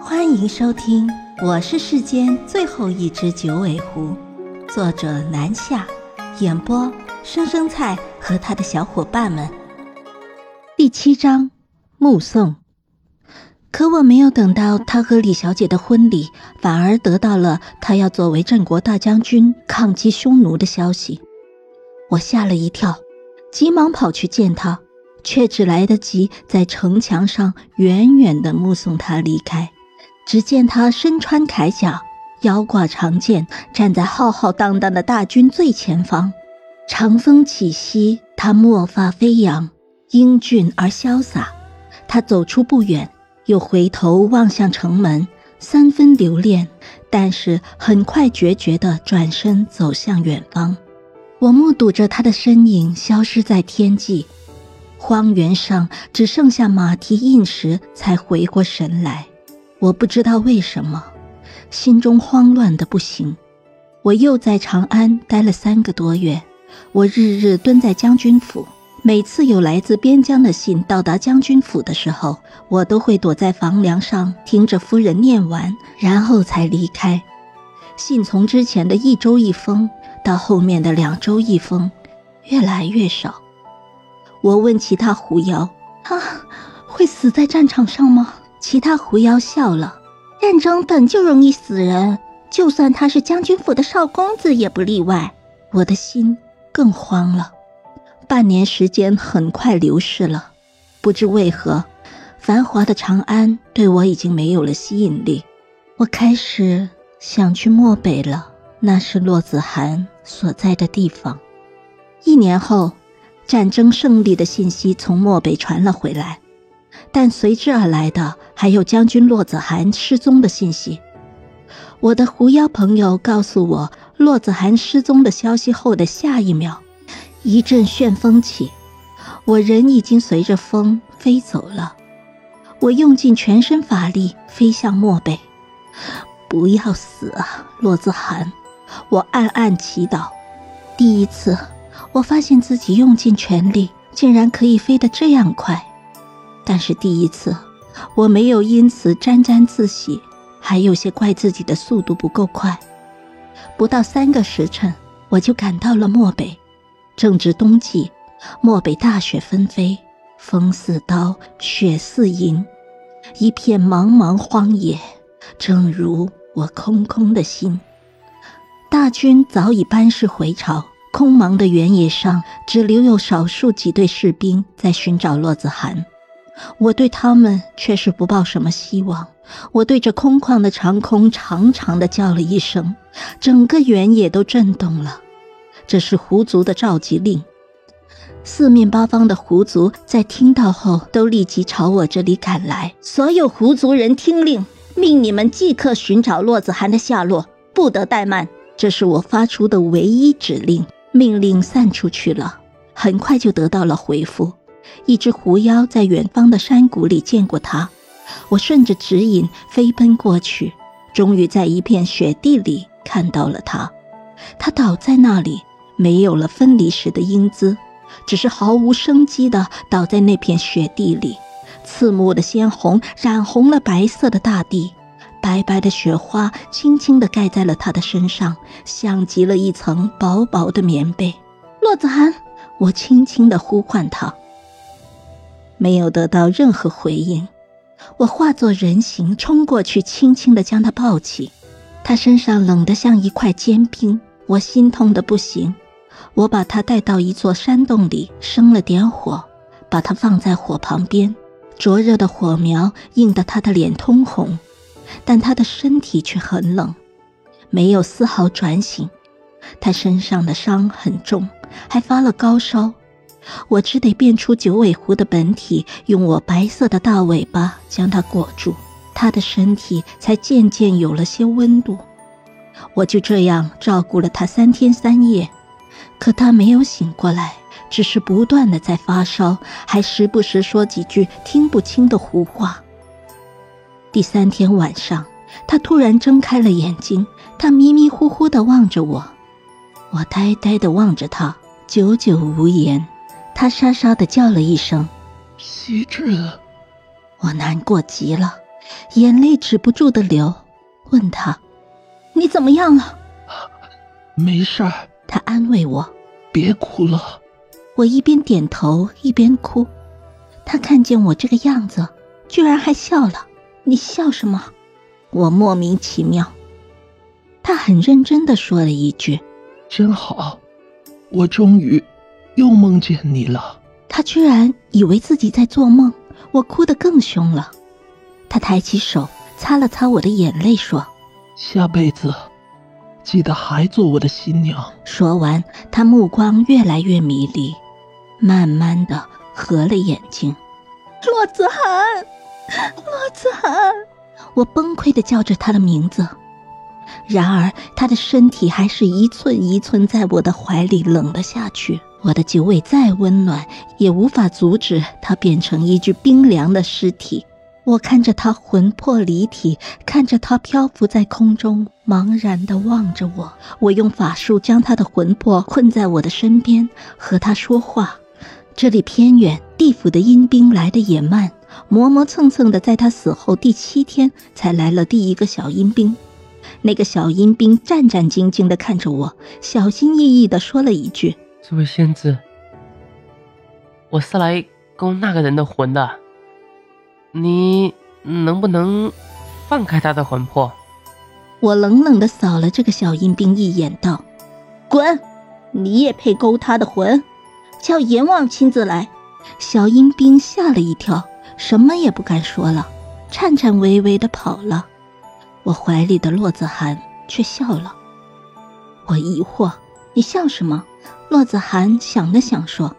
欢迎收听《我是世间最后一只九尾狐》，作者南夏，演播生生菜和他的小伙伴们。第七章，目送。可我没有等到他和李小姐的婚礼，反而得到了他要作为镇国大将军抗击匈奴的消息。我吓了一跳，急忙跑去见他，却只来得及在城墙上远远地目送他离开。只见他身穿铠甲，腰挂长剑，站在浩浩荡荡的大军最前方。长风起兮，他墨发飞扬，英俊而潇洒。他走出不远，又回头望向城门，三分留恋，但是很快决绝地转身走向远方。我目睹着他的身影消失在天际，荒原上只剩下马蹄印时，才回过神来。我不知道为什么，心中慌乱的不行。我又在长安待了三个多月，我日日蹲在将军府。每次有来自边疆的信到达将军府的时候，我都会躲在房梁上听着夫人念完，然后才离开。信从之前的一周一封，到后面的两周一封，越来越少。我问其他狐妖：“他会死在战场上吗？”其他狐妖笑了，战争本就容易死人，就算他是将军府的少公子也不例外。我的心更慌了。半年时间很快流逝了，不知为何，繁华的长安对我已经没有了吸引力。我开始想去漠北了，那是骆子涵所在的地方。一年后，战争胜利的信息从漠北传了回来。但随之而来的还有将军骆子涵失踪的信息。我的狐妖朋友告诉我，骆子涵失踪的消息后的下一秒，一阵旋风起，我人已经随着风飞走了。我用尽全身法力飞向漠北，不要死啊，骆子涵！我暗暗祈祷。第一次，我发现自己用尽全力，竟然可以飞得这样快。但是第一次，我没有因此沾沾自喜，还有些怪自己的速度不够快。不到三个时辰，我就赶到了漠北。正值冬季，漠北大雪纷飞，风似刀，雪似银，一片茫茫荒野，正如我空空的心。大军早已班师回朝，空茫的原野上只留有少数几队士兵在寻找骆子涵。我对他们却是不抱什么希望。我对着空旷的长空长长的叫了一声，整个原野都震动了。这是狐族的召集令。四面八方的狐族在听到后，都立即朝我这里赶来。所有狐族人听令，命你们即刻寻找洛子涵的下落，不得怠慢。这是我发出的唯一指令。命令散出去了，很快就得到了回复。一只狐妖在远方的山谷里见过他，我顺着指引飞奔过去，终于在一片雪地里看到了他。他倒在那里，没有了分离时的英姿，只是毫无生机的倒在那片雪地里。刺目的鲜红染红了白色的大地，白白的雪花轻轻地盖在了他的身上，像极了一层薄薄的棉被。洛子涵，我轻轻地呼唤他。没有得到任何回应，我化作人形冲过去，轻轻地将他抱起。他身上冷得像一块坚冰，我心痛的不行。我把他带到一座山洞里，生了点火，把他放在火旁边。灼热的火苗映得他的脸通红，但他的身体却很冷，没有丝毫转醒。他身上的伤很重，还发了高烧。我只得变出九尾狐的本体，用我白色的大尾巴将它裹住，它的身体才渐渐有了些温度。我就这样照顾了它三天三夜，可它没有醒过来，只是不断的在发烧，还时不时说几句听不清的胡话。第三天晚上，它突然睁开了眼睛，它迷迷糊糊的望着我，我呆呆的望着它，久久无言。他沙沙的叫了一声：“惜了。”我难过极了，眼泪止不住的流。问他：“你怎么样了？”“没事儿。”他安慰我：“别哭了。”我一边点头一边哭。他看见我这个样子，居然还笑了。你笑什么？我莫名其妙。他很认真的说了一句：“真好，我终于又梦见你了。”他居然以为自己在做梦，我哭得更凶了。他抬起手擦了擦我的眼泪，说：“下辈子记得还做我的新娘。”说完，他目光越来越迷离，慢慢的合了眼睛。洛子涵，洛子涵，我崩溃的叫着他的名字。然而，他的身体还是一寸一寸在我的怀里冷了下去。我的九尾再温暖，也无法阻止他变成一具冰凉的尸体。我看着他魂魄离体，看着他漂浮在空中，茫然地望着我。我用法术将他的魂魄困在我的身边，和他说话。这里偏远，地府的阴兵来的也慢，磨磨蹭蹭的，在他死后第七天才来了第一个小阴兵。那个小阴兵战战兢兢地看着我，小心翼翼地说了一句。这位仙子，我是来勾那个人的魂的，你能不能放开他的魂魄？我冷冷的扫了这个小阴兵一眼，道：“滚！你也配勾他的魂？叫阎王亲自来。”小阴兵吓了一跳，什么也不敢说了，颤颤巍巍的跑了。我怀里的洛子涵却笑了。我疑惑：“你笑什么？”骆子涵想了想，说：“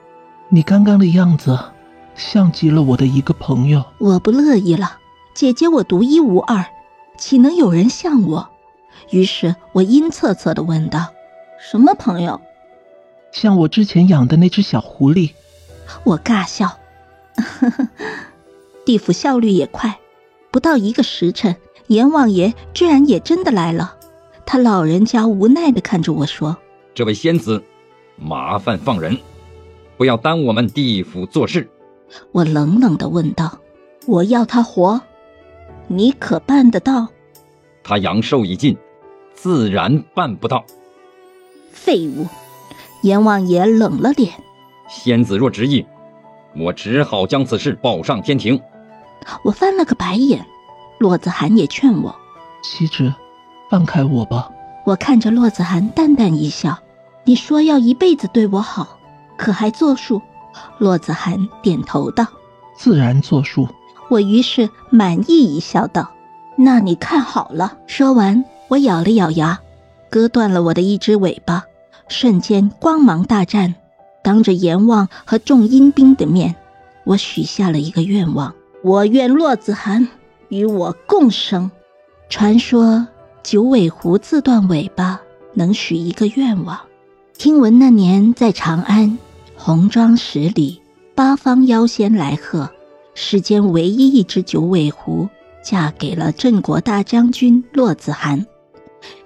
你刚刚的样子，像极了我的一个朋友。”我不乐意了，姐姐我独一无二，岂能有人像我？于是我阴恻恻的问道：“什么朋友？”“像我之前养的那只小狐狸。”我尬笑：“呵呵，地府效率也快，不到一个时辰，阎王爷居然也真的来了。”他老人家无奈的看着我说：“这位仙子。”麻烦放人，不要耽误我们地府做事。我冷冷的问道：“我要他活，你可办得到？”他阳寿已尽，自然办不到。废物！阎王爷冷了脸。仙子若执意，我只好将此事报上天庭。我翻了个白眼。骆子涵也劝我：“妻子，放开我吧。”我看着骆子涵，淡淡一笑。你说要一辈子对我好，可还作数？骆子涵点头道：“自然作数。”我于是满意一笑，道：“那你看好了。”说完，我咬了咬牙，割断了我的一只尾巴，瞬间光芒大绽。当着阎王和众阴兵的面，我许下了一个愿望：我愿骆子涵与我共生。传说九尾狐自断尾巴，能许一个愿望。听闻那年在长安红妆十里，八方妖仙来贺，世间唯一一只九尾狐嫁给了镇国大将军骆子涵。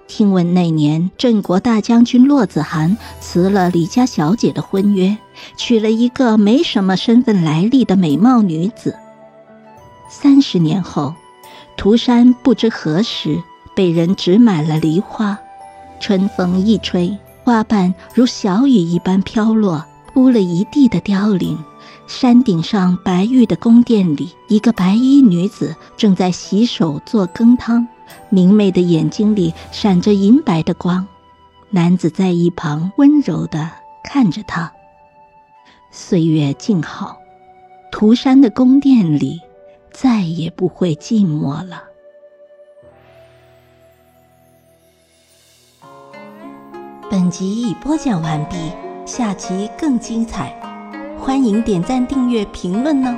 听闻那年镇国大将军骆子涵辞了李家小姐的婚约，娶了一个没什么身份来历的美貌女子。三十年后，涂山不知何时被人植满了梨花，春风一吹。花瓣如小雨一般飘落，铺了一地的凋零。山顶上白玉的宫殿里，一个白衣女子正在洗手做羹汤，明媚的眼睛里闪着银白的光。男子在一旁温柔地看着她。岁月静好，涂山的宫殿里再也不会寂寞了。本集已播讲完毕，下集更精彩，欢迎点赞、订阅、评论呢。